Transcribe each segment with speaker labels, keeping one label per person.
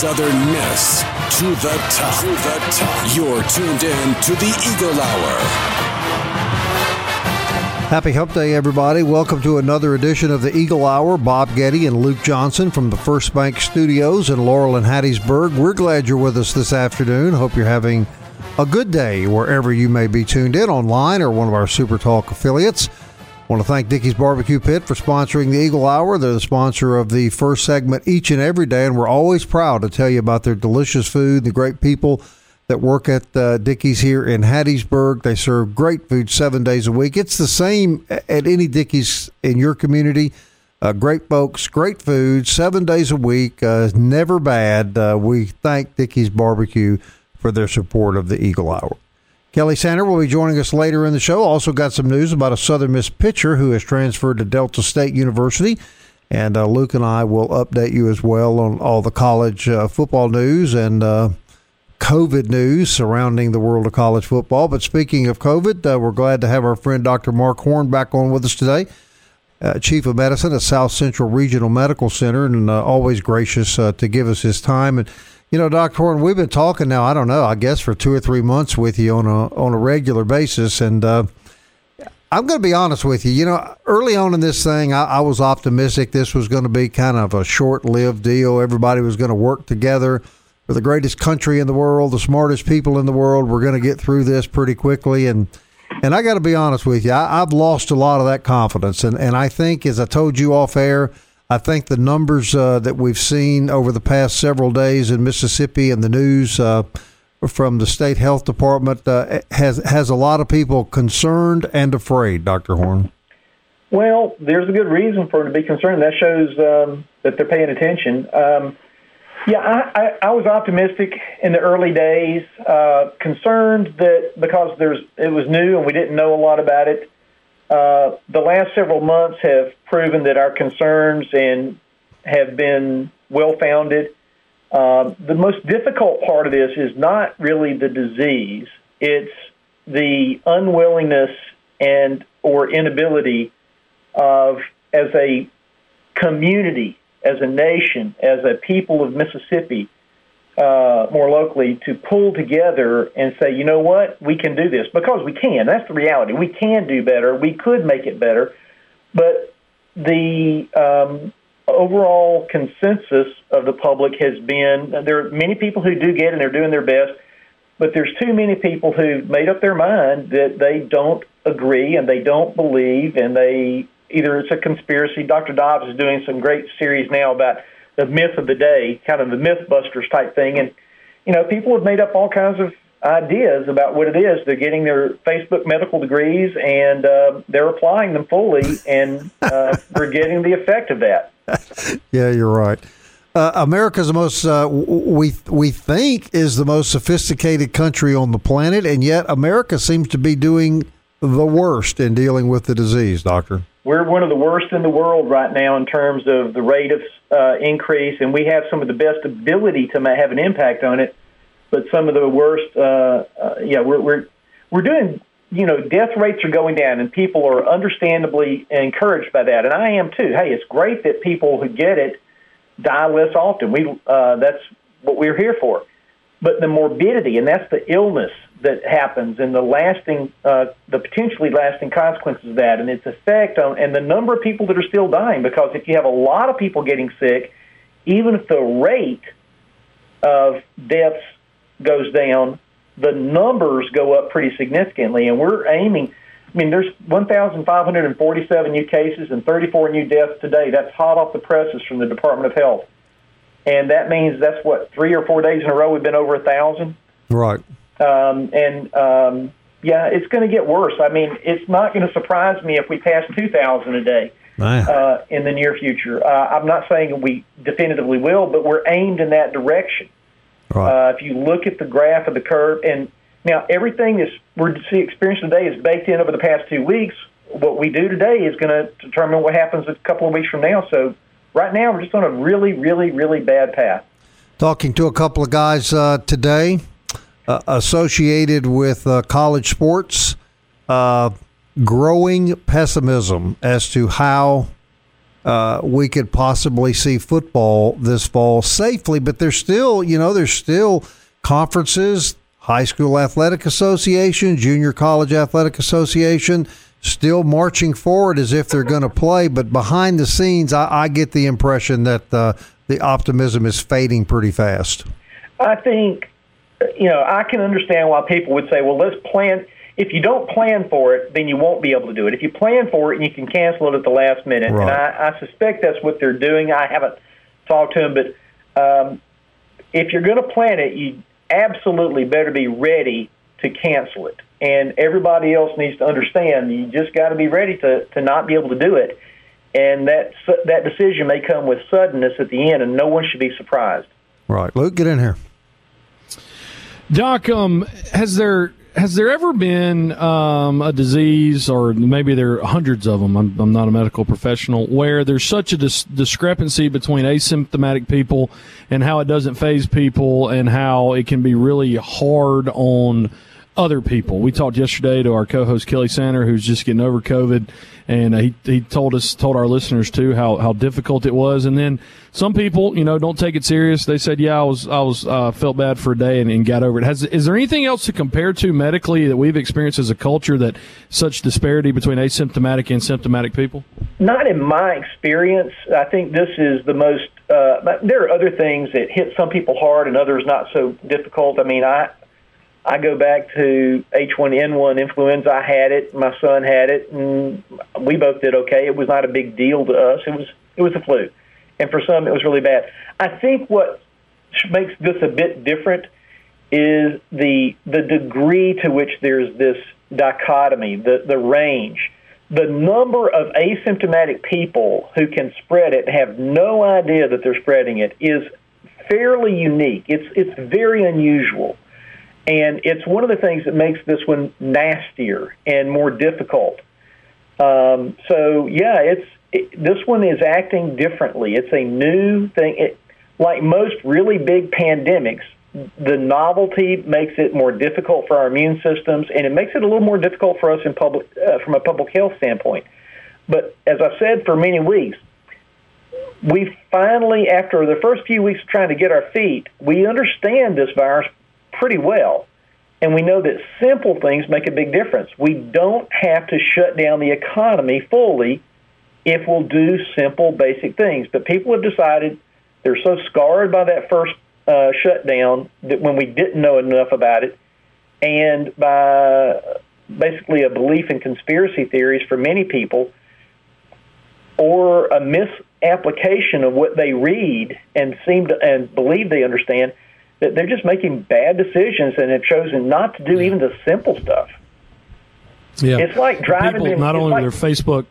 Speaker 1: Southern Miss to the top. To the top. You're tuned in to the Eagle Hour.
Speaker 2: Happy Hump Day, everybody. Welcome to another edition of the Eagle Hour. Bob Getty and Luke Johnson from the First Bank Studios in Laurel and Hattiesburg. We're glad you're with us this afternoon. Hope you're having a good day wherever you may be tuned in online or one of our Super Talk affiliates. Want to thank Dickey's Barbecue Pit for sponsoring the Eagle Hour. They're the sponsor of the first segment each and every day, and we're always proud to tell you about their delicious food, the great people that work at uh, Dickey's here in Hattiesburg. They serve great food seven days a week. It's the same at any Dickey's in your community. Uh, great folks, great food, seven days a week, uh, never bad. Uh, we thank Dickey's Barbecue for their support of the Eagle Hour. Kelly Sander will be joining us later in the show. Also, got some news about a Southern Miss pitcher who has transferred to Delta State University. And uh, Luke and I will update you as well on all the college uh, football news and uh, COVID news surrounding the world of college football. But speaking of COVID, uh, we're glad to have our friend Dr. Mark Horne back on with us today, uh, Chief of Medicine at South Central Regional Medical Center, and uh, always gracious to give us his time. And you know, Dr. Horne, we've been talking now. I don't know. I guess for two or three months with you on a on a regular basis, and uh, I'm going to be honest with you. You know, early on in this thing, I, I was optimistic this was going to be kind of a short lived deal. Everybody was going to work together. We're the greatest country in the world, the smartest people in the world. We're going to get through this pretty quickly, and and I got to be honest with you. I, I've lost a lot of that confidence, and and I think, as I told you off air. I think the numbers uh, that we've seen over the past several days in Mississippi and the news uh, from the state health department uh, has has a lot of people concerned and afraid. Doctor Horne.
Speaker 3: Well, there's a good reason for them to be concerned. That shows um, that they're paying attention. Um, yeah, I, I, I was optimistic in the early days, uh, concerned that because there's it was new and we didn't know a lot about it. Uh, the last several months have proven that our concerns and have been well founded. Uh, the most difficult part of this is not really the disease; it's the unwillingness and or inability of, as a community, as a nation, as a people of Mississippi, uh, more locally to pull together and say, you know what, we can do this because we can. That's the reality. We can do better. We could make it better, but the um, overall consensus of the public has been there are many people who do get and they're doing their best, but there's too many people who made up their mind that they don't agree and they don't believe and they either it's a conspiracy. Dr. Dobbs is doing some great series now about the myth of the day, kind of the MythBusters type thing. And, you know, people have made up all kinds of ideas about what it is. They're getting their Facebook medical degrees and uh, they're applying them fully, and uh, we're getting the effect of that.
Speaker 2: yeah, you're right. Uh, America's the most uh, we we think is the most sophisticated country on the planet, and yet America seems to be doing the worst in dealing with the disease. Doctor,
Speaker 3: we're one of the worst in the world right now in terms of the rate of uh, increase, and we have some of the best ability to have an impact on it, but some of the worst. Uh, uh, yeah, we're we're we're doing. You know, death rates are going down, and people are understandably encouraged by that, and I am too. Hey, it's great that people who get it die less often. We uh, that's what we're here for. But the morbidity, and that's the illness that happens, and the lasting, uh, the potentially lasting consequences of that, and its effect on, and the number of people that are still dying. Because if you have a lot of people getting sick, even if the rate of deaths goes down, the numbers go up pretty significantly. And we're aiming. I mean, there's 1,547 new cases and 34 new deaths today. That's hot off the presses from the Department of Health. And that means that's what three or four days in a row we've been over a thousand.
Speaker 2: Right.
Speaker 3: Um, and um, yeah, it's going to get worse. I mean, it's not going to surprise me if we pass 2,000 a day. uh, in the near future. Uh, I'm not saying we definitively will, but we're aimed in that direction. Right. Uh, if you look at the graph of the curve, and now everything that's we're experiencing today is baked in over the past two weeks. What we do today is going to determine what happens a couple of weeks from now. So right now, we're just on a really, really, really bad path.
Speaker 2: Talking to a couple of guys uh, today associated with uh, college sports, uh, growing pessimism as to how uh, we could possibly see football this fall safely. But there's still, you know, there's still conferences, high school athletic association, junior college athletic association, still marching forward as if they're going to play. But behind the scenes, I, I get the impression that uh, the optimism is fading pretty fast.
Speaker 3: I think, you know, I can understand why people would say, well, let's plan if you don't plan for it, then you won't be able to do it. If you plan for it, and you can cancel it at the last minute. Right. And I, I suspect that's what they're doing. I haven't talked to them, but um, if you're going to plan it, you absolutely better be ready to cancel it. And everybody else needs to understand you just got to be ready to, to not be able to do it. And that that decision may come with suddenness at the end, and no one should be surprised.
Speaker 2: Right, Luke, get in here.
Speaker 4: Doc, um, has there has there ever been um, a disease, or maybe there are hundreds of them? I'm, I'm not a medical professional, where there's such a dis- discrepancy between asymptomatic people and how it doesn't faze people, and how it can be really hard on other people. We talked yesterday to our co-host Kelly Sander, who's just getting over COVID, and he he told us told our listeners too how how difficult it was. And then some people, you know, don't take it serious. They said, "Yeah, I was I was uh, felt bad for a day and, and got over it." Has is there anything else to compare to medically that we've experienced as a culture that such disparity between asymptomatic and symptomatic people?
Speaker 3: Not in my experience. I think this is the most. Uh, there are other things that hit some people hard and others not so difficult. I mean, I I go back to H1N1 influenza. I had it. My son had it, and we both did okay. It was not a big deal to us. It was it was a flu, and for some it was really bad. I think what makes this a bit different is the the degree to which there's this dichotomy, the the range. The number of asymptomatic people who can spread it have no idea that they're spreading it is fairly unique. It's it's very unusual. And it's one of the things that makes this one nastier and more difficult. Um, so yeah, it's it, this one is acting differently. It's a new thing. It, like most really big pandemics, the novelty makes it more difficult for our immune systems, and it makes it a little more difficult for us in public uh, from a public health standpoint. But as I said for many weeks, we finally, after the first few weeks of trying to get our feet, we understand this virus pretty well. And we know that simple things make a big difference. We don't have to shut down the economy fully if we'll do simple, basic things. But people have decided they're so scarred by that first uh, shutdown that when we didn't know enough about it, and by basically a belief in conspiracy theories for many people, or a misapplication of what they read and seem to and believe they understand, they're just making bad decisions and have chosen not to do even the simple stuff.
Speaker 4: Yeah,
Speaker 3: it's like driving.
Speaker 4: People,
Speaker 3: in,
Speaker 4: not only
Speaker 3: like,
Speaker 4: their Facebook.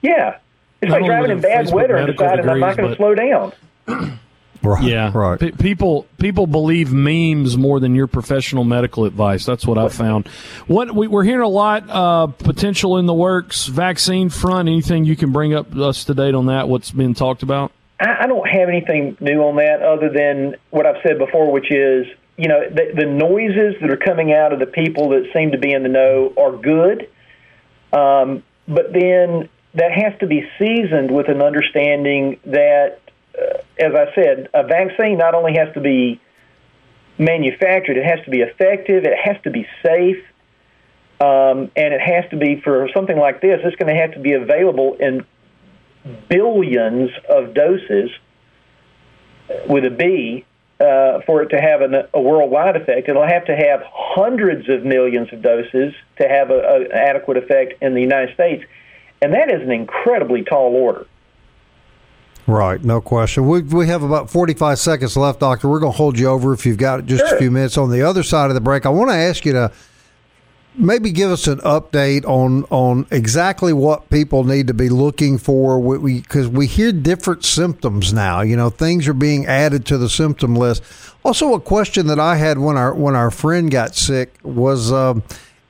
Speaker 3: Yeah, it's like driving in bad Facebook weather and deciding degrees, I'm not going to slow down.
Speaker 2: Right.
Speaker 4: Yeah.
Speaker 2: Right.
Speaker 4: P- people people believe memes more than your professional medical advice. That's what I've found. What we, are hearing a lot uh, potential in the works. Vaccine front. Anything you can bring up us to date on that? What's been talked about?
Speaker 3: I, I don't have anything new on that other than what I've said before, which is you know the, the noises that are coming out of the people that seem to be in the know are good, um, but then that has to be seasoned with an understanding that, uh, as I said, a vaccine not only has to be manufactured, it has to be effective, it has to be safe, um, and it has to be for something like this. It's going to have to be available in billions of doses with a B uh, for it to have an, a worldwide effect. It'll have to have hundreds of millions of doses to have an adequate effect in the United States. And that is an incredibly tall order.
Speaker 2: Right, no question. We, we have about 45 seconds left, Doctor. We're going to hold you over if you've got just
Speaker 3: sure.
Speaker 2: a few minutes. On the other side of the break, I want to ask you to maybe give us an update on on exactly what people need to be looking for. Because we, we, hear different symptoms now. You know things are being added to the symptom list. Also a question that i had when our when our friend got sick was um,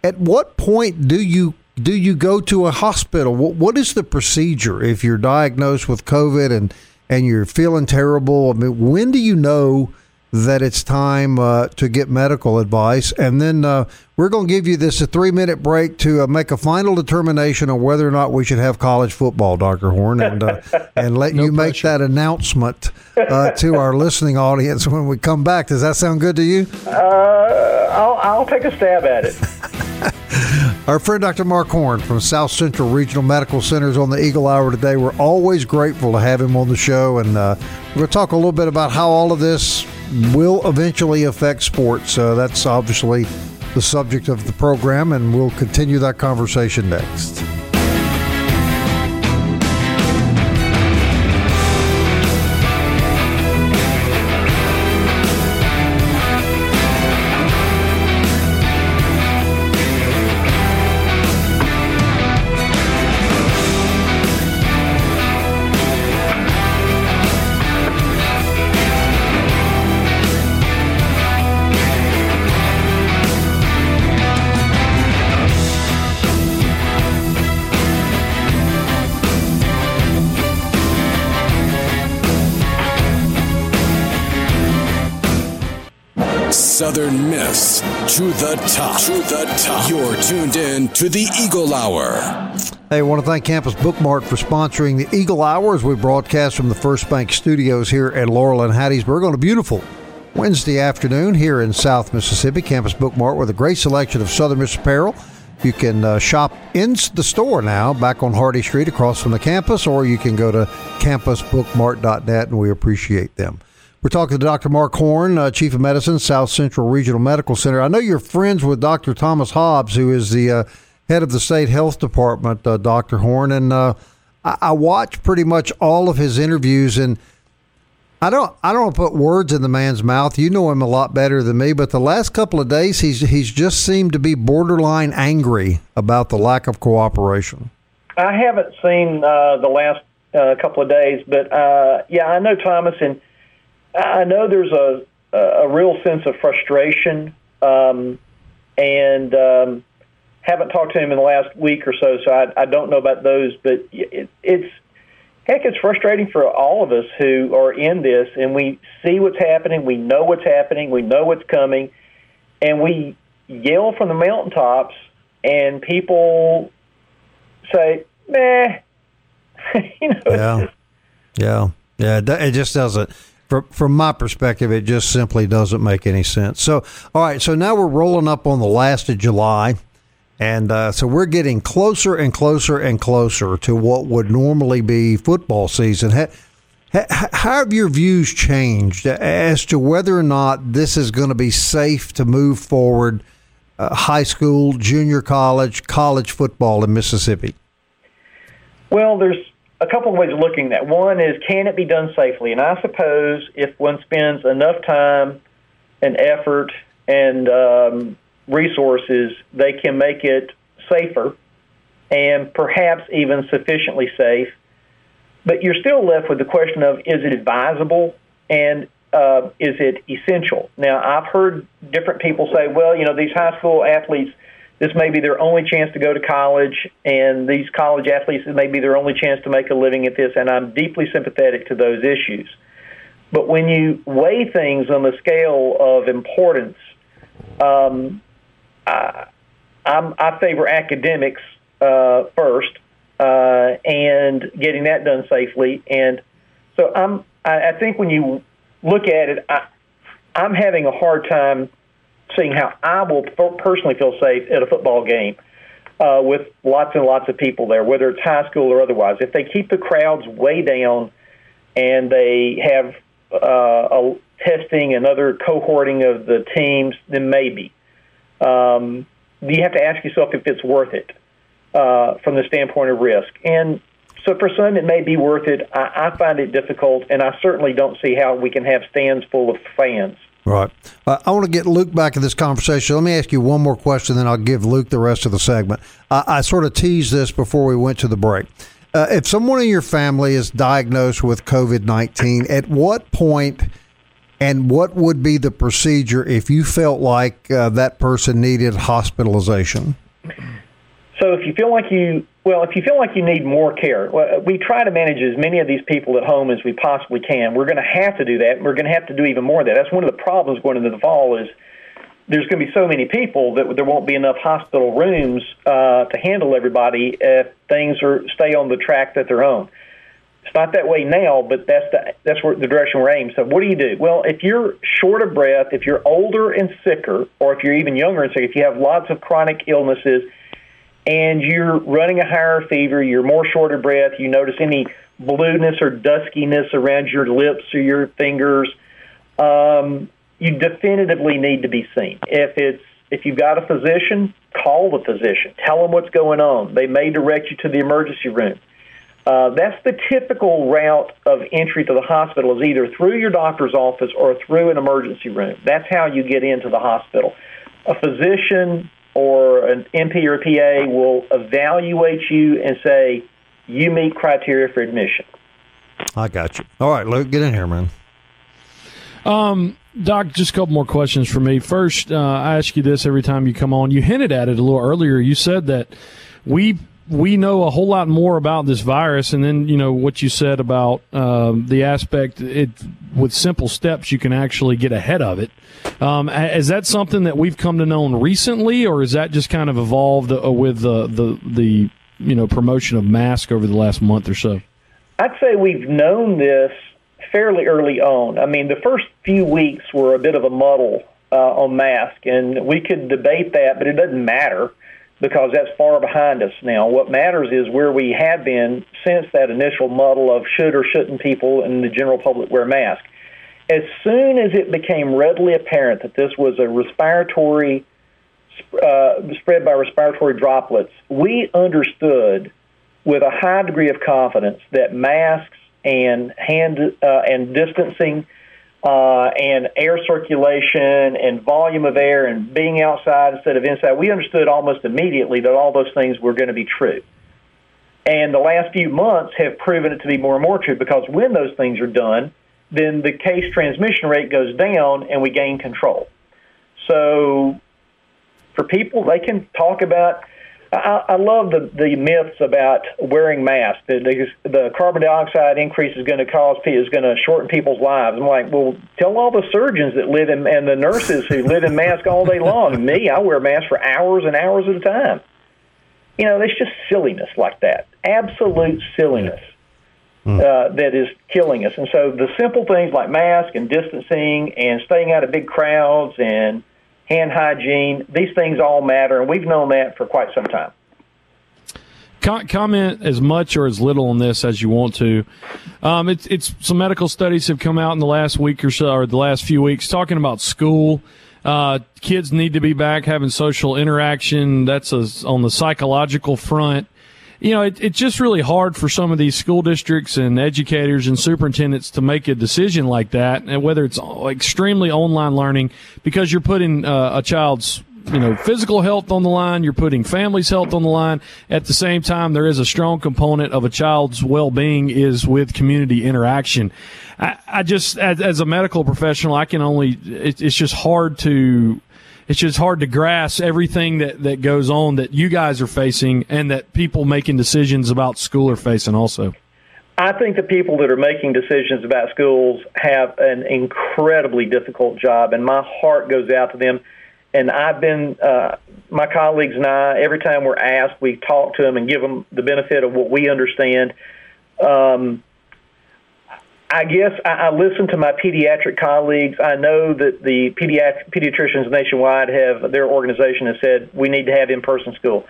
Speaker 2: at what point do you do you go to a hospital? What, what is the procedure if you're diagnosed with covid and and you're feeling terrible? I mean when do you know that it's time uh, to get medical advice. And then uh, we're going to give you this a three minute break to uh, make a final determination on whether or not we should have college football, Dr. Horne, and, uh, and let no you pressure. make that announcement uh, to our listening audience when we come back. Does that sound good to you?
Speaker 3: Uh, I'll, I'll take a stab at it.
Speaker 2: Our friend Dr. Mark Horne from South Central Regional Medical Centers on the Eagle Hour today. We're always grateful to have him on the show, and we're going to talk a little bit about how all of this will eventually affect sports. Uh, that's obviously the subject of the program, and we'll continue that conversation next.
Speaker 1: Southern Miss to the top. To the top. You're tuned in to the Eagle Hour.
Speaker 2: Hey, I want to thank Campus Bookmart for sponsoring the Eagle Hour as we broadcast from the First Bank Studios here at Laurel and Hattiesburg on a beautiful Wednesday afternoon here in South Mississippi. Campus Bookmart with a great selection of Southern Miss apparel. You can uh, shop in the store now, back on Hardy Street across from the campus, or you can go to campusbookmart.net, and we appreciate them. We're talking to Dr. Mark Horne, uh, Chief of Medicine, South Central Regional Medical Center. I know you're friends with Dr. Thomas Dobbs, who is the uh, head of the state health department, uh, Dr. Horne, and uh, I-, I watch pretty much all of his interviews, and I don't I don't put words in the man's mouth. You know him a lot better than me, but the last couple of days he's he's just seemed to be borderline angry about the lack of cooperation.
Speaker 3: I haven't seen uh, the last uh, couple of days, but uh, yeah, I know Thomas and I know there's a a real sense of frustration, um, and um, haven't talked to him in the last week or so, so I, I don't know about those. But it, it's heck, it's frustrating for all of us who are in this, and we see what's happening, we know what's happening, we know what's coming, and we yell from the mountaintops, and people say, "Meh," you know.
Speaker 2: Yeah, just, yeah, yeah. It just doesn't from, from my perspective, it just simply doesn't make any sense. So, all right, so now we're rolling up on the last of July. And uh, so we're getting closer and closer and closer to what would normally be football season. How, how have your views changed as to whether or not this is going to be safe to move forward uh, high school, junior college, college football in Mississippi?
Speaker 3: Well, there's a couple of ways of looking at that. One is can it be done safely? And I suppose if one spends enough time and effort and um, resources, they can make it safer and perhaps even sufficiently safe. But you're still left with the question of is it advisable and uh, is it essential? Now, I've heard different people say, well, you know, these high school athletes this may be their only chance to go to college, and these college athletes, it may be their only chance to make a living at this, and I'm deeply sympathetic to those issues. But when you weigh things on the scale of importance, um, I, I'm, I favor academics uh, first uh, and getting that done safely. And so I'm, I, I think when you look at it, I, I'm having a hard time seeing how I will personally feel safe at a football game uh, with lots and lots of people there, whether it's high school or otherwise. If they keep the crowds way down and they have uh, a testing and other cohorting of the teams, then maybe. Um, you have to ask yourself if it's worth it uh, from the standpoint of risk. And so for some, it may be worth it. I, I find it difficult, and I certainly don't see how we can have stands full of fans
Speaker 2: Right. Uh, I want to get Luke back in this conversation. Let me ask you one more question, then I'll give Luke the rest of the segment. I, I sort of teased this before we went to the break. Uh, if someone in your family is diagnosed with COVID 19, at what point and what would be the procedure if you felt like uh, that person needed hospitalization?
Speaker 3: So if you feel like you well, if you feel like you need more care, we try to manage as many of these people at home as we possibly can. We're going to have to do that. We're going to have to do even more of that. That's one of the problems going into the fall is there's going to be so many people that there won't be enough hospital rooms uh, to handle everybody if things are stay on the track that they're on. It's not that way now, but that's the that's where the direction we're aiming. So what do you do? Well, if you're short of breath, if you're older and sicker, or if you're even younger and sick, if you have lots of chronic illnesses and you're running a higher fever, you're more short of breath, you notice any blueness or duskiness around your lips or your fingers, um, you definitively need to be seen. If it's if you've got a physician, call the physician. Tell them what's going on. They may direct you to the emergency room. Uh, that's the typical route of entry to the hospital is either through your doctor's office or through an emergency room. That's how you get into the hospital. A physician or an NP or a PA will evaluate you and say, you meet criteria for admission.
Speaker 2: I got you. All right, Luke, get in here, man.
Speaker 4: Um, Doc, just a couple more questions for me. First, uh, I ask you this every time you come on. You hinted at it a little earlier. You said that we we know a whole lot more about this virus, and then you know what you said about um, the aspect it with simple steps you can actually get ahead of it. Um, is that something that we've come to know recently, or is that just kind of evolved uh, with the, the the you know promotion of mask over the last month or so?
Speaker 3: I'd say we've known this fairly early on. I mean, the first few weeks were a bit of a muddle uh, on mask, and we could debate that, but it doesn't matter because that's far behind us now. What matters is where we have been since that initial muddle of should or shouldn't people in the general public wear masks. As soon as it became readily apparent that this was a respiratory uh, spread by respiratory droplets, we understood with a high degree of confidence that masks and hand uh, and distancing uh, and air circulation and volume of air and being outside instead of inside, we understood almost immediately that all those things were going to be true. And the last few months have proven it to be more and more true because when those things are done, then the case transmission rate goes down and we gain control. So for people, they can talk about I, I love the, the myths about wearing masks. The, the, the carbon dioxide increase is going to cause is going to shorten people's lives. I'm like, well, tell all the surgeons that live in and the nurses who live in masks all day long. Me, I wear masks for hours and hours at a time. You know, it's just silliness like that. Absolute silliness. Hmm. Uh, that is killing us. And so the simple things like mask and distancing and staying out of big crowds and hand hygiene. These things all matter, and we've known that for quite some time.
Speaker 4: Comment as much or as little on this as you want to. Um, it's, it's some medical studies have come out in the last week or so, or the last few weeks, talking about school. Uh, kids need to be back having social interaction. That's a, on the psychological front you know, it, it's just really hard for some of these school districts and educators and superintendents to make a decision like that, and whether it's extremely online learning, because you're putting uh, a child's you know physical health on the line you're putting family's health on the line. At the same time there is a strong component of a child's well-being is with community interaction. I, I just as, as, a medical professional i can only it, it's just hard to it's just hard to grasp everything that, that goes on that you guys are facing and that people making decisions about school are facing also.
Speaker 3: I think the people that are making decisions about schools have an incredibly difficult job, and my heart goes out to them. And I've been, uh, my colleagues and I, every time we're asked, we talk to them and give them the benefit of what we understand. Um, I guess I, I listen to my pediatric colleagues. I know that the pediatric, pediatricians nationwide have their organization has said we need to have in-person school.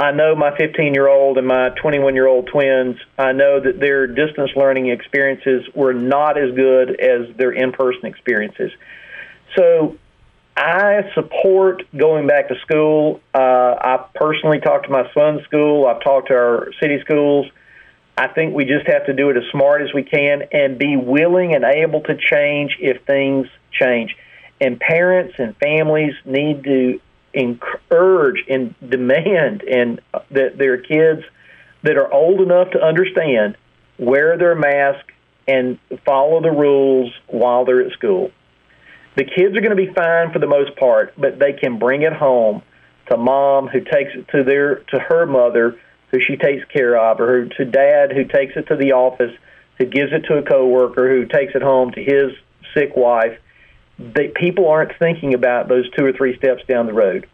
Speaker 3: I know my 15 year old and my 21 year old twins. I know that their distance learning experiences were not as good as their in person experiences. So I support going back to school. Uh, I personally talked to my son's school. I've talked to our city schools. I think we just have to do it as smart as we can and be willing and able to change if things change. and parents and families need to encourage and demand and uh, that their kids that are old enough to understand wear their mask and follow the rules while they're at school. The kids are going to be fine for the most part, but they can bring it home to mom who takes it to their to her mother who she takes care of, or her, to dad who takes it to the office, who gives it to a coworker, who takes it home to his sick wife. They, people aren't thinking about those two or three steps down the road.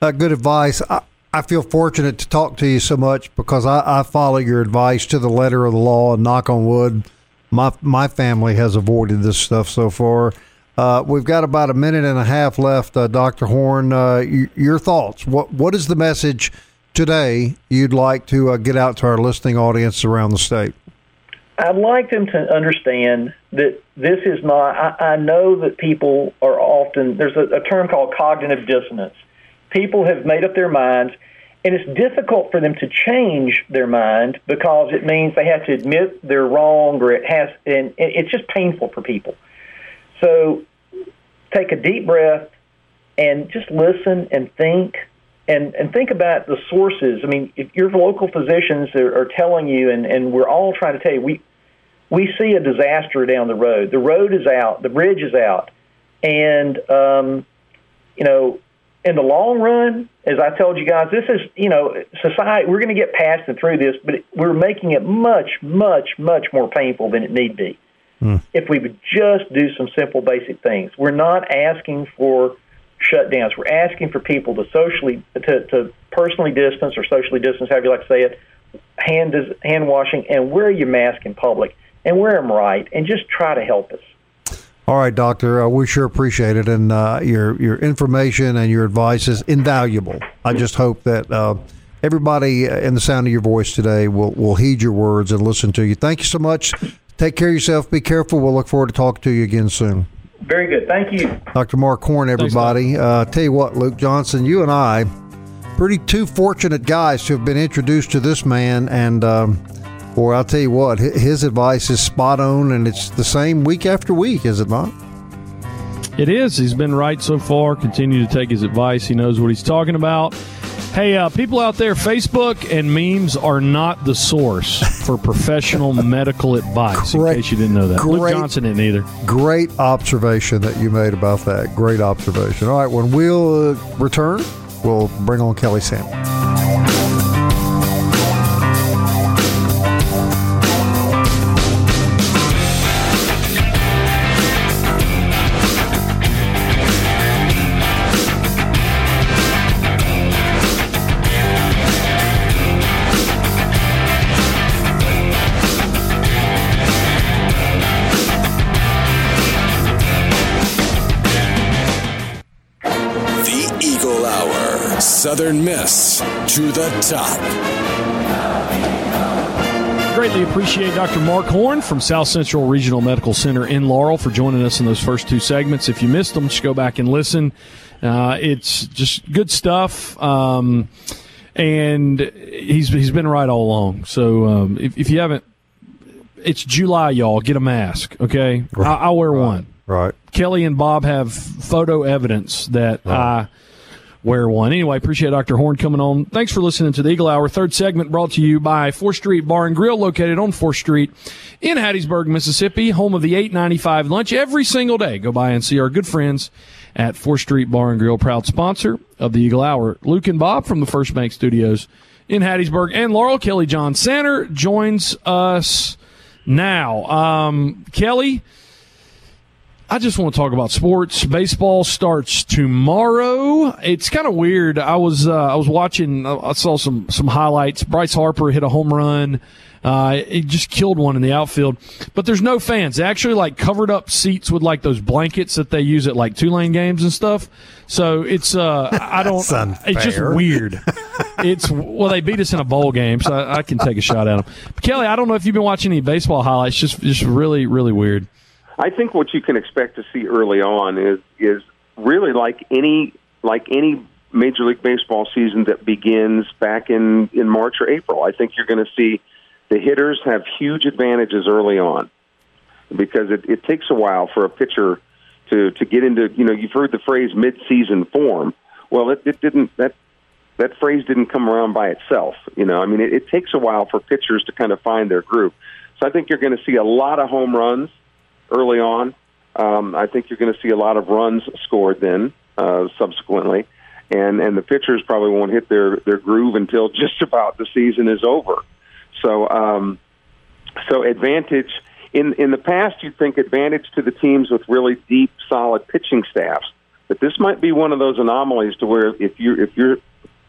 Speaker 2: Uh, good advice. I, I feel fortunate to talk to you so much because I, I follow your advice to the letter of the law. And knock on wood, my my family has avoided this stuff so far. Uh, we've got about a minute and a half left, uh, Doctor Horne. Uh, y- your thoughts? What what is the message today you'd like to uh, get out to our listening audience around the state?
Speaker 3: I'd like them to understand that this is not. I, I know that people are often there's a, a term called cognitive dissonance. People have made up their minds, and it's difficult for them to change their mind because it means they have to admit they're wrong, or it has, and it's just painful for people. So take a deep breath and just listen and think and, and think about the sources. I mean, if your local physicians are, are telling you, and, and we're all trying to tell you, we, we see a disaster down the road. The road is out, the bridge is out. And, um, you know, in the long run, as I told you guys, this is, you know, society, we're going to get past and through this, but we're making it much, much, much more painful than it need be. Mm. If we would just do some simple, basic things, we're not asking for shutdowns. We're asking for people to socially, to, to personally distance or socially distance, however you like to say it, hand hand washing, and wear your mask in public, and wear them right, and just try to help us.
Speaker 2: All right, doctor. Uh, we sure appreciate it, and uh, your your information and your advice is invaluable. I just hope that uh, everybody in the sound of your voice today will will heed your words and listen to you. Thank you so much Take care of yourself. Be careful. We'll look forward to talking to you again soon.
Speaker 3: Very good. Thank you.
Speaker 2: Dr. Mark Horne, everybody. Thanks, uh, tell you what, Luke Johnson, you and I, pretty two fortunate guys to have been introduced to this man. And, um, boy, I'll tell you what, his advice is spot on, and it's the same week after week, is it not?
Speaker 4: It is. He's been right so far. Continue to take his advice. He knows what he's talking about. Hey, uh, people out there, Facebook and memes are not the source for professional medical advice. Great, in case you didn't know that, great, Luke Johnson didn't either.
Speaker 2: Great observation that you made about that. Great observation. All right, when we'll uh, return, we'll bring on Kelly Samuel.
Speaker 1: Southern Miss to the top.
Speaker 4: Greatly appreciate Dr. Mark Horne from South Central Regional Medical Center in Laurel for joining us in those first two segments. If you missed them, just go back and listen. Uh, it's just good stuff. Um, and he's he's been right all along. So um, if, if, you haven't, it's July, y'all. Get a mask, okay? Right. I, will wear
Speaker 2: right.
Speaker 4: one.
Speaker 2: Right.
Speaker 4: Kelly and Bob have photo evidence that right. I wear one. Anyway, appreciate Dr. Horne coming on. Thanks for listening to the Eagle Hour. Third segment brought to you by 4th Street Bar and Grill, located on 4th Street in Hattiesburg, Mississippi, home of the 895 lunch every single day. Go by and see our good friends at 4th Street Bar and Grill, proud sponsor of the Eagle Hour. Luke and Bob from the First Bank Studios in Hattiesburg and Laurel Kelly John Sander joins us now. Um, Kelly, I just want to talk about sports. Baseball starts tomorrow. It's kind of weird. I was uh, I was watching. I saw some some highlights. Bryce Harper hit a home run. Uh, it just killed one in the outfield. But there's no fans. They actually like covered up seats with like those blankets that they use at like Tulane games and stuff. So it's uh I don't. it's just weird. it's well they beat us in a bowl game, so I, I can take a shot at them. But Kelly, I don't know if you've been watching any baseball highlights. Just just really really weird.
Speaker 5: I think what you can expect to see early on is is really like any like any Major League Baseball season that begins back in in March or April. I think you're going to see the hitters have huge advantages early on because it, it takes a while for a pitcher to to get into you know you've heard the phrase mid-season form. Well, it, it didn't that that phrase didn't come around by itself. You know, I mean, it, it takes a while for pitchers to kind of find their groove. So I think you're going to see a lot of home runs early on. Um, I think you're going to see a lot of runs scored then uh, subsequently, and and the pitchers probably won't hit their their groove until just about the season is over. So um, so advantage in in the past you'd think advantage to the teams with really deep solid pitching staffs, but this might be one of those anomalies to where if you if you're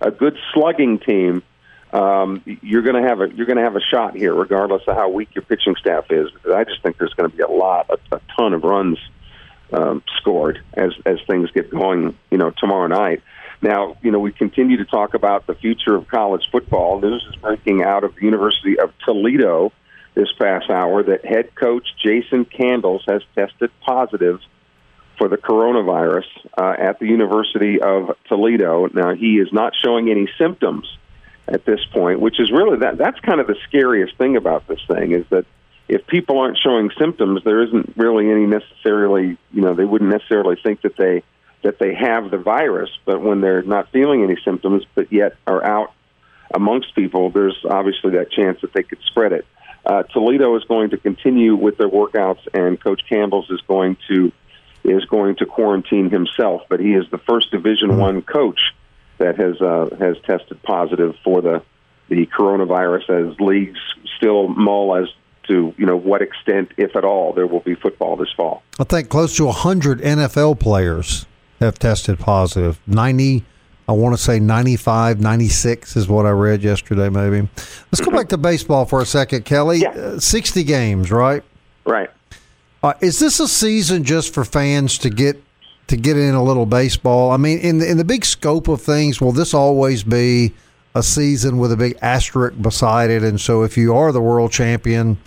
Speaker 5: a good slugging team, um, you're going to have a you're going to have a shot here, regardless of how weak your pitching staff is. Because I just think there's going to be a lot, a, a ton of runs um, scored as as things get going. You know, tomorrow night. Now, you know, we continue to talk about the future of college football. This is breaking out of the University of Toledo this past hour that head coach Jason Candles has tested positive for the coronavirus uh, at the University of Toledo. Now, he is not showing any symptoms at this point, which is really that that's kind of the scariest thing about this thing is that if people aren't showing symptoms, there isn't really any necessarily, you know, they wouldn't necessarily think that they that they have the virus, but when they're not feeling any symptoms but yet are out amongst people, there's obviously that chance that they could spread it. Uh, Toledo is going to continue with their workouts, and Coach Campbell's is going to is going to quarantine himself. But he is the first Division. One coach that has uh, has tested positive for the the coronavirus, as leagues still mull as to you know what extent, if at all, there will be football this fall.
Speaker 2: I think close to hundred NFL players have tested positive. Ninety. I want to say 95, 96 is what I read yesterday, maybe. Let's go back to baseball for a second, Kelly.
Speaker 5: Yeah.
Speaker 2: Uh, 60 games, right?
Speaker 5: Right.
Speaker 2: Uh, is this a season just for fans to get to get in a little baseball? I mean, in the, in the big scope of things, will this always be a season with a big asterisk beside it? And so, if you are the world champion,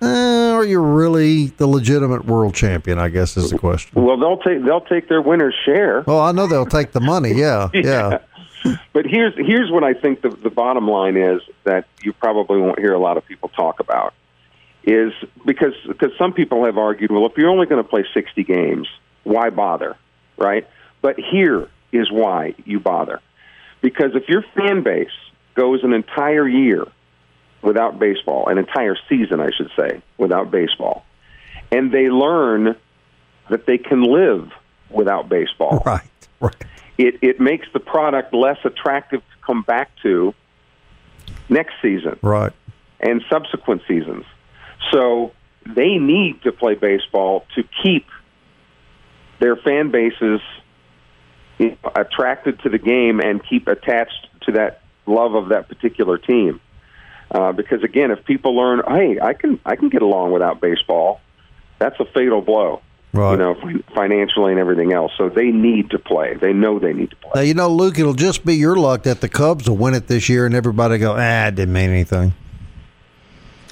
Speaker 2: eh, are you really the legitimate world champion? I guess is the question.
Speaker 5: Well, they'll take they'll take their winner's share.
Speaker 2: Well, I know they'll take the money. Yeah, yeah.
Speaker 5: yeah. But here's here's what I think the, the bottom line is that you probably won't hear a lot of people talk about is because because some people have argued, well, if you're only going to play 60 games, why bother, right? But here is why you bother. Because if your fan base goes an entire year without baseball, an entire season, I should say, without baseball, and they learn that they can live without baseball,
Speaker 2: right? Right.
Speaker 5: It it makes the product less attractive to come back to next season,
Speaker 2: right,
Speaker 5: and subsequent seasons. So they need to play baseball to keep their fan bases attracted to the game and keep attached to that love of that particular team. Uh, because again, if people learn, hey, I can I can get along without baseball, that's a fatal blow.
Speaker 2: Right.
Speaker 5: You know, financially and everything else. So they need to play. They know they need to play.
Speaker 2: Now, you know, Luke, it'll just be your luck that the Cubs will win it this year, and everybody go, ah, it didn't mean anything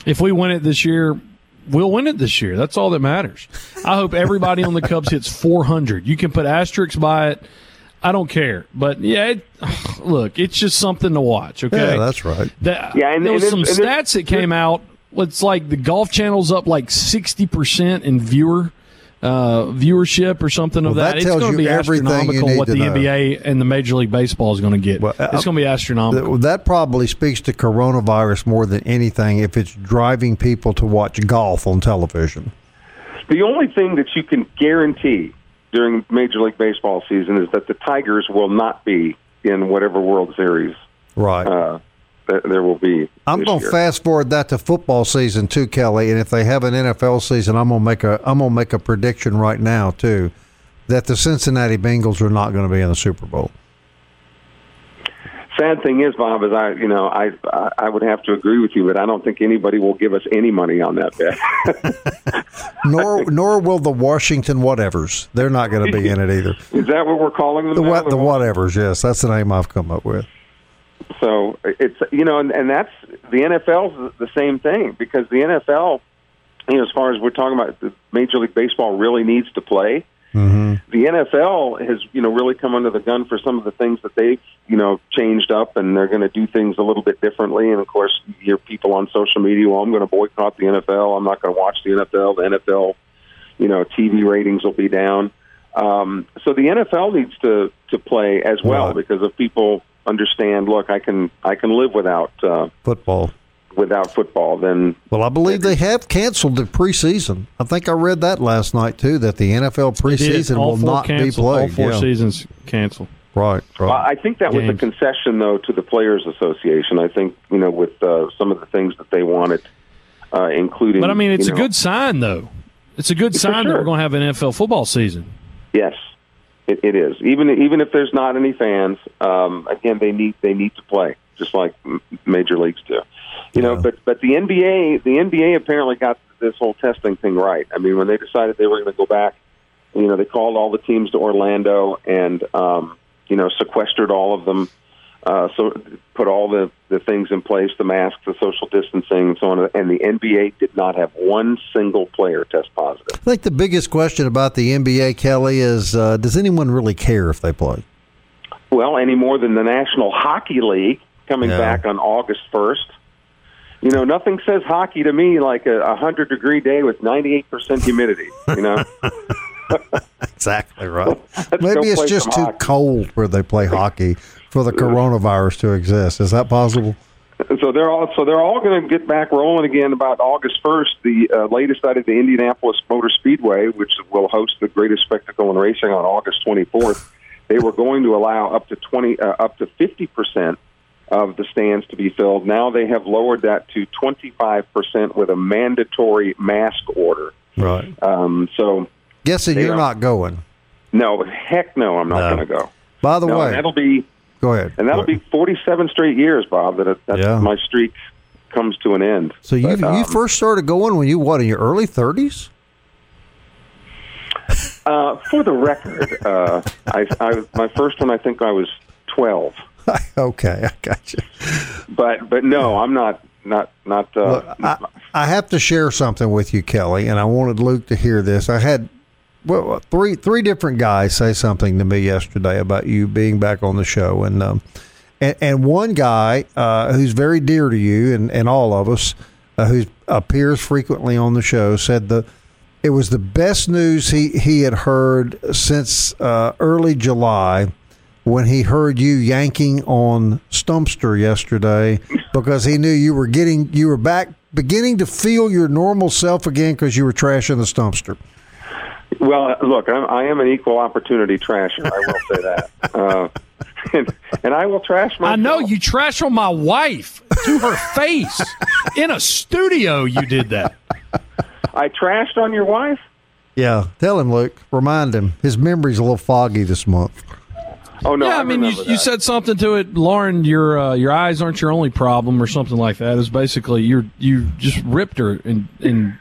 Speaker 4: if we win it this year, we'll win it this year. That's all that matters. I hope everybody on the Cubs hits 400. You can put asterisks by it. I don't care, but yeah, it, look, it's just something to watch. Okay,
Speaker 2: yeah, that's right.
Speaker 4: That, yeah, and there was some stats that came out. It's like the Golf Channel's up like sixty percent in viewer uh, viewership or something of
Speaker 2: well,
Speaker 4: that.
Speaker 2: that
Speaker 4: it's going to be astronomical what the
Speaker 2: know.
Speaker 4: NBA and the Major League Baseball is going to get. Well, it's going to be astronomical.
Speaker 2: That probably speaks to coronavirus more than anything if it's driving people to watch golf on television.
Speaker 5: The only thing that you can guarantee during Major League Baseball season is that the Tigers will not be in whatever World Series
Speaker 2: right.
Speaker 5: Uh, there will be.
Speaker 2: I'm
Speaker 5: going to
Speaker 2: fast forward that to football season too, Kelly. And if they have an NFL season, I'm going to make a I'm going to make a prediction right now too that the Cincinnati Bengals are not going to be in the Super Bowl.
Speaker 5: Sad thing is, Bob, is I you know I I would have to agree with you, but I don't think anybody will give us any money on that bet.
Speaker 2: nor nor will the Washington whatevers. They're not going to be in it either.
Speaker 5: Is that what we're calling them?
Speaker 2: The what the whatevers? Yes, that's the name I've come up with.
Speaker 5: So it's you know, and, and that's the NFL's the same thing because the NFL, you know, as far as we're talking about, the Major League Baseball really needs to play.
Speaker 2: Mm-hmm.
Speaker 5: The NFL has you know really come under the gun for some of the things that they've you know changed up, and they're going to do things a little bit differently. And of course, you hear people on social media, "Well, I'm going to boycott the NFL. I'm not going to watch the NFL. The NFL." you know, TV ratings will be down. Um, so the NFL needs to to play as well
Speaker 2: Right.
Speaker 5: because if people understand, look, I can I can live without uh,
Speaker 2: Football.
Speaker 5: without football, then
Speaker 2: Well, I believe they have canceled the preseason. I think I read that last night too. That the NFL preseason will
Speaker 4: four
Speaker 2: not be played.
Speaker 4: All four
Speaker 2: Yeah.
Speaker 4: seasons canceled.
Speaker 2: Right, right.
Speaker 5: Well, I think that was a concession, though, to the Players Association. I think you know with uh, some of the things that they wanted, uh, including.
Speaker 4: But I mean, it's a
Speaker 5: know-
Speaker 4: good sign, though. It's a good
Speaker 5: For
Speaker 4: sign that we're going to have an NFL football season.
Speaker 5: Yes, it, it is. Even even if there's not any fans, um, again, they need they need to play just like major leagues do. You know,
Speaker 2: Yeah.
Speaker 5: but but the NBA the NBA apparently got this whole testing thing right. I mean, when they decided they were going to go back, you know, they called all the teams to Orlando and um, you know sequestered all of them. Uh, so put all the, the things in place, the masks, the social distancing, and so on. And the NBA did not have one single player test positive.
Speaker 2: I think the biggest question about the NBA, Kelly, is uh, does anyone really care if they play?
Speaker 5: Well, any more than the National Hockey League coming
Speaker 2: Yeah.
Speaker 5: back on August 1st. You know, nothing says hockey to me like a 100 degree day with 98% humidity, you know?
Speaker 2: Exactly right. Maybe it's just too
Speaker 5: hockey.
Speaker 2: cold where they play hockey for the coronavirus to exist. Is that possible?
Speaker 5: so they're all so they're all going to get back rolling again about August 1st. The uh, latest out of the Indianapolis Motor Speedway, which will host the greatest spectacle in racing on August 24th, they were going to allow up to 20 uh, up to 50 percent of the stands to be filled. Now they have lowered that to 25 percent with a mandatory mask order.
Speaker 2: Right.
Speaker 5: Um, so
Speaker 2: Guessing you're
Speaker 5: don't-
Speaker 2: going.
Speaker 5: no, heck no, I'm not
Speaker 2: No.
Speaker 5: going to go.
Speaker 2: By the
Speaker 5: No,
Speaker 2: way,
Speaker 5: that'll be
Speaker 2: go ahead.
Speaker 5: and that'll be 47 straight years, Bob. That that
Speaker 2: Yeah.
Speaker 5: my streak comes to an end.
Speaker 2: So you
Speaker 5: But,
Speaker 2: you
Speaker 5: um,
Speaker 2: first started going when you what in your early thirties?
Speaker 5: Uh, for the record, uh, I, I my first one I think I was twelve,
Speaker 2: okay, I got you.
Speaker 5: but but no, I'm not not not. Uh,
Speaker 2: Look, I, I have to share something with you, Kelly, and I wanted Luke to hear this. I had well three three different guys say something to me yesterday about you being back on the show, and um, and, and one guy uh, who's very dear to you and, and all of us, uh, who appears frequently on the show, said the it was the best news he he had heard since uh, early July when he heard you yanking on Stumpster yesterday because he knew you were getting you were back beginning to feel your normal self again because you were trashing the Stumpster.
Speaker 5: Well, look, I'm, I am an equal opportunity trasher. I will say that, uh, and, and I will trash my.
Speaker 4: I know you trash on my wife to her face in a studio. You did that.
Speaker 5: I trashed on your wife.
Speaker 2: Yeah, tell him, Luke. Remind him. His memory's a little foggy this month.
Speaker 5: Oh no,
Speaker 4: yeah, I, mean, you,
Speaker 5: remember
Speaker 4: you said something to it, Lauren. Your uh, your eyes aren't your only problem, or something like that. Is basically you you just ripped her and and.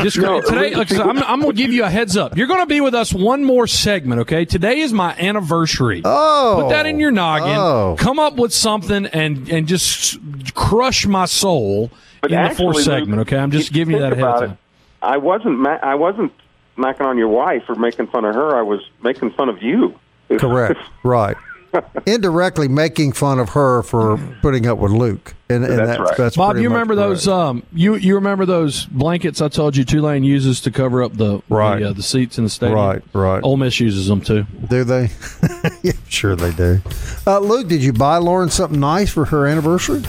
Speaker 4: Just
Speaker 5: No,
Speaker 4: today, like I said, I'm, I'm going to give you a heads up. You're going to be with us one more segment, okay? Today is my anniversary.
Speaker 2: Oh,
Speaker 4: Put that in your noggin.
Speaker 2: Oh.
Speaker 4: Come up with something and and just crush my soul
Speaker 5: But
Speaker 4: in the fourth segment. Okay, I'm just
Speaker 5: if
Speaker 4: giving you that ahead of
Speaker 5: about
Speaker 4: time.
Speaker 5: it, I wasn't ma- I wasn't knocking on your wife or making fun of her. I was making fun of you.
Speaker 2: Correct. right. Indirectly making fun of her for putting up with Luke, and, and
Speaker 5: That's
Speaker 2: that's,
Speaker 5: right.
Speaker 2: that's
Speaker 4: Bob, you
Speaker 2: much
Speaker 4: remember those?
Speaker 2: correct.
Speaker 4: Um, you you remember those blankets I told you Tulane uses to cover up the
Speaker 2: Right.
Speaker 4: the, uh, the seats in the stadium?
Speaker 2: Right, right.
Speaker 4: Ole Miss uses them too.
Speaker 2: Do they? yeah, sure they do. Uh, Luke, did you buy Lauren something nice for her anniversary?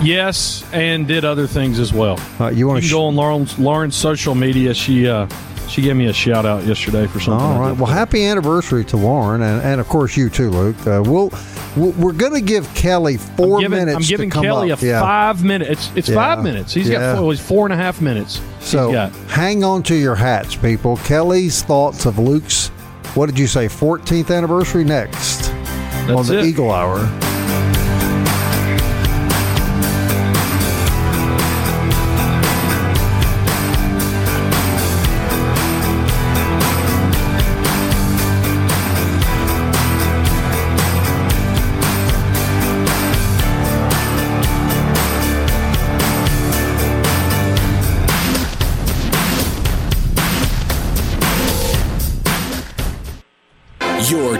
Speaker 4: Yes, and did other things as well.
Speaker 2: Uh, you want to
Speaker 4: can go on Lauren's Lauren's social media. She uh, she gave me a shout out yesterday for something.
Speaker 2: All right. Well, happy anniversary to Lauren, and, and of course you too, Luke. Uh, we'll we'll- we're going to give Kelly 4
Speaker 4: I'm giving,
Speaker 2: minutes.
Speaker 4: I'm giving Kelly
Speaker 2: up.
Speaker 4: a
Speaker 2: Yeah.
Speaker 4: five minute. It's it's
Speaker 2: Yeah.
Speaker 4: five minutes. He's
Speaker 2: Yeah.
Speaker 4: got four, well, he's four and a half minutes.
Speaker 2: So hang on to your hats, people. Kelly's thoughts of Luke's. What did you say? 14th anniversary next on the
Speaker 4: it.
Speaker 2: Eagle Hour.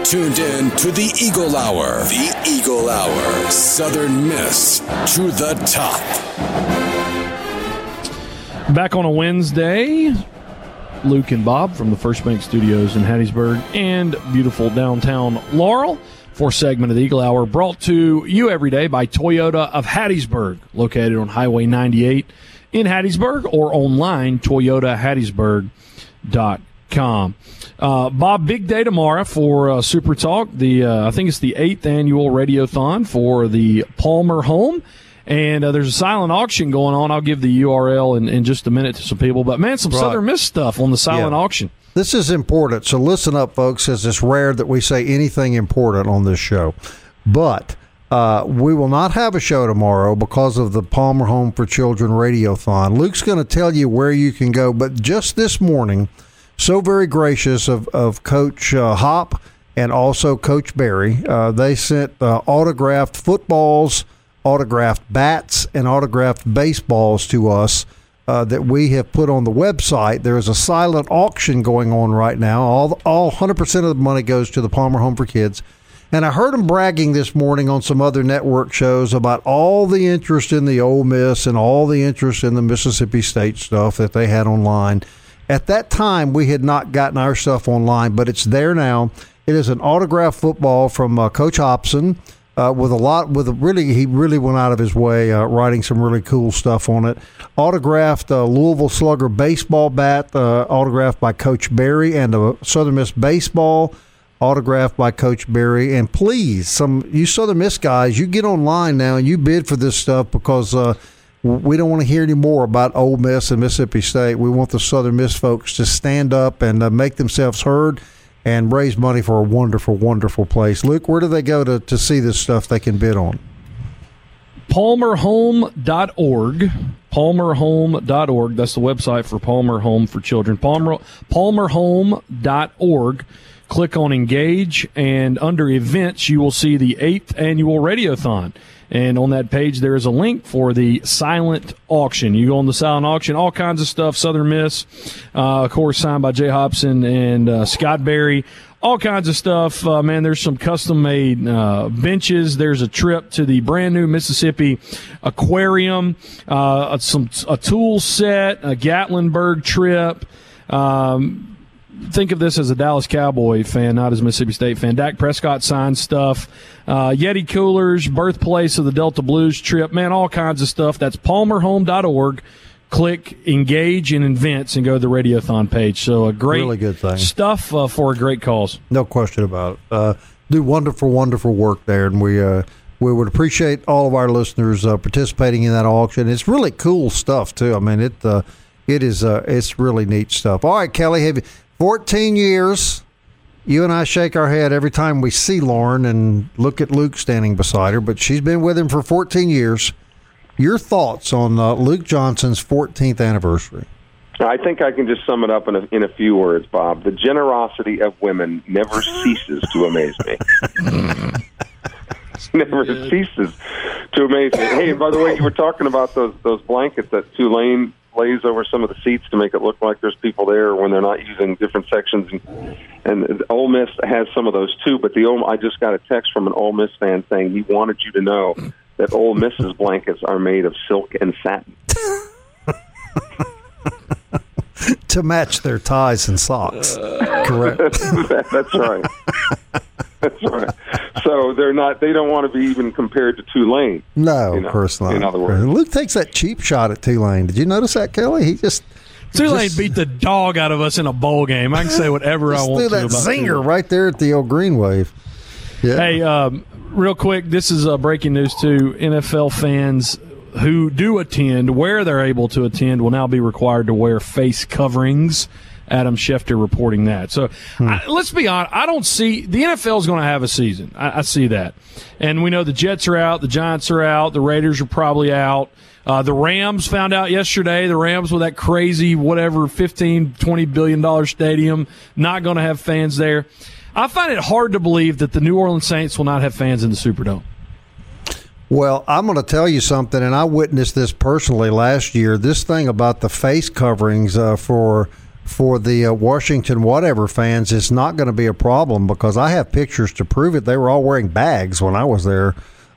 Speaker 1: Tuned in to the Eagle Hour. The Eagle Hour. Southern Miss to the top.
Speaker 4: Back on a Wednesday, Luke and Bob from the First Bank Studios in Hattiesburg and beautiful downtown Laurel for segment of the Eagle Hour brought to you every day by Toyota of Hattiesburg, located on Highway 98 in Hattiesburg or online, toyotahattiesburg.com. Uh, Bob, big day tomorrow for uh, Super Talk. The uh, I think it's the eighth annual Radiothon for the Palmer home. And uh, there's a silent auction going on. I'll give the URL in, in just a minute to some people. But man, some
Speaker 2: Right.
Speaker 4: Southern Miss stuff on the silent
Speaker 2: Yeah.
Speaker 4: auction.
Speaker 2: This is important. So listen up, folks, as it's rare that we say anything important on this show. But uh, we will not have a show tomorrow because of the Palmer Home for Children Radiothon. Luke's going to tell you where you can go. But just this morning, so very gracious of, of Coach uh, Hop and also Coach Berry, uh, they sent uh, autographed footballs, autographed bats, and autographed baseballs to us uh, that we have put on the website. There is a silent auction going on right now. All all 100% of the money goes to the Palmer Home for Kids. And I heard him bragging this morning on some other network shows about all the interest in the Ole Miss and all the interest in the Mississippi State stuff that they had online. At that time, we had not gotten our stuff online, but it's there now. It is an autographed football from uh, Coach Hopson uh, with a lot with a really he really went out of his way uh, writing some really cool stuff on it. Autographed uh, Louisville Slugger baseball bat, uh, autographed by Coach Berry, and a Southern Miss baseball autographed by Coach Berry. And please, some you Southern Miss guys, you get online now and you bid for this stuff because. We don't want to hear any more about Ole Miss and Mississippi State. We want the Southern Miss folks to stand up and uh, make themselves heard and raise money for a wonderful, wonderful place. Luke, where do they go to, to see this stuff they can bid on?
Speaker 4: palmerhome.org palmerhome.org that's the website for palmer home for children palmer palmerhome.org click on engage and under events you will see the eighth annual radiothon and on that page there is a link for the silent auction you go on the silent auction all kinds of stuff southern miss uh, of course signed by jay hopson and uh, scott berry all kinds of stuff. Uh, man, there's some custom made uh, benches. There's a trip to the brand new Mississippi Aquarium, uh, some a tool set, a Gatlinburg trip. Um, think of this as a Dallas Cowboy fan, not as a Mississippi State fan. Dak Prescott signed stuff, uh, Yeti coolers, birthplace of the Delta Blues trip, man, all kinds of stuff. That's palmerhome.org. Click engage and events and go to the Radiothon page. So a great
Speaker 2: Really good thing.
Speaker 4: stuff uh, for a great cause.
Speaker 2: No question about it. Uh, do wonderful, wonderful work there, and we uh, we would appreciate all of our listeners uh, participating in that auction. It's really cool stuff too. I mean, it uh, it is uh, it's really neat stuff. All right, Kelly, have you, 14 years. You and I shake our head every time we see Lauren and look at Luke standing beside her, but she's been with him for 14 years. Your thoughts on uh, Luke Johnson's 14th anniversary?
Speaker 5: I think I can just sum it up in a, in a few words, Bob. The generosity of women never ceases to amaze me. never ceases to amaze me. Hey, and by the way, you were talking about those those blankets that Tulane lays over some of the seats to make it look like there's people there when they're not using different sections. And, and Ole Miss has some of those too. But the Ole, I just got a text from an Ole Miss fan saying he wanted you to know that Ole Miss's blankets are made of silk and satin.
Speaker 2: To match their ties and socks. Correct.
Speaker 5: That's right. That's right. So they're not. They don't want to be even compared to Tulane.
Speaker 2: No,
Speaker 5: You know,
Speaker 2: of course not.
Speaker 5: in other words.
Speaker 2: Luke takes that cheap shot at Tulane. Did you notice that, Kelly? He just
Speaker 4: Tulane
Speaker 2: Just-
Speaker 4: beat the dog out of us in a bowl game. I can say whatever I
Speaker 2: just
Speaker 4: want
Speaker 2: threw
Speaker 4: to
Speaker 2: that
Speaker 4: about
Speaker 2: zinger
Speaker 4: Tulane.
Speaker 2: right there at the old green wave. Yeah.
Speaker 4: Hey, um, real quick, this is uh, breaking news to NFL fans who do attend, where they're able to attend, will now be required to wear face coverings. Adam Schefter reporting that. So I, let's be honest. I don't see the NFL is going to have a season. I, I see that, and we know the Jets are out, the Giants are out, the Raiders are probably out. Uh, the Rams found out yesterday. The Rams with that crazy whatever 15, 20 billion dollar stadium, not going to have fans there. I find it hard to believe that the New Orleans Saints will not have fans in the Superdome.
Speaker 2: Well, I'm going to tell you something, and I witnessed this personally last year. This thing about the face coverings uh, for for the uh, Washington whatever fans is not going to be a problem because I have pictures to prove it. They were all wearing bags when I was there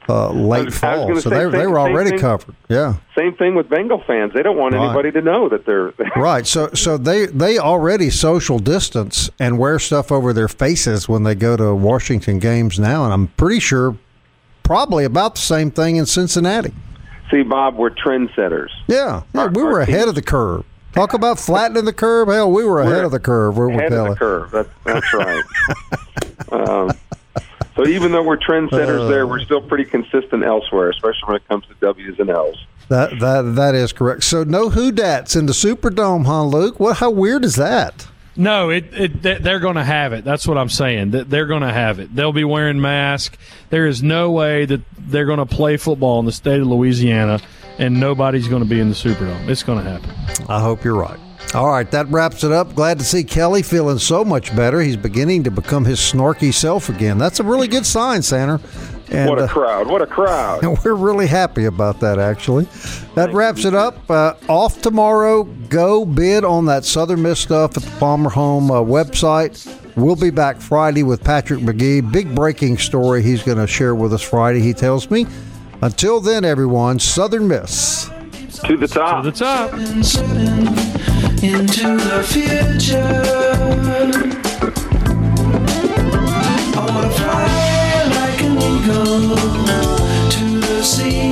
Speaker 2: uh, late
Speaker 5: was
Speaker 2: fall, so they,
Speaker 5: same-
Speaker 2: they were already
Speaker 5: thing.
Speaker 2: covered. Yeah,
Speaker 5: Same thing with Bengal fans. They don't want
Speaker 2: Right.
Speaker 5: anybody to know that they're.
Speaker 2: right. So so they they already social distance and wear stuff over their faces when they go to Washington games now, and I'm pretty sure probably about the same thing in Cincinnati.
Speaker 5: See, Bob, we're trendsetters.
Speaker 2: Yeah, yeah
Speaker 5: Our-
Speaker 2: we were ahead
Speaker 5: teams-
Speaker 2: of the curve. Talk about flattening the curve. Hell, we were ahead
Speaker 5: We're
Speaker 2: of the curve. We're
Speaker 5: Ahead of the curve. That's that's right. um, so even though we're trendsetters there, we're still pretty consistent elsewhere, especially when it comes to W's and L's.
Speaker 2: That that that is correct. So no who dats in the Superdome, huh, Luke? What? How weird is that?
Speaker 4: No, it, it they- they're going to have it. That's what I'm saying. They're going to have it. They'll be wearing masks. There is no way that they're going to play football in the state of Louisiana and nobody's going to be in the Superdome. It's going to happen.
Speaker 2: I hope you're right. All right, that wraps it up. Glad to see Kelly feeling so much better. He's beginning to become his snarky self again. That's a really good sign, Sander. And,
Speaker 5: What a
Speaker 2: uh,
Speaker 5: crowd! What a crowd!
Speaker 2: and we're really happy about that, actually. That wraps it up. Uh, off tomorrow. Go bid on that Southern Miss stuff at the Palmer Home uh, website. We'll be back Friday with Patrick McGee. Big breaking story he's going to share with us Friday, he tells me. Until then, everyone, Southern Miss.
Speaker 5: to the top.
Speaker 4: To the top.
Speaker 6: into the future. I wanna fly like an eagle to the sea.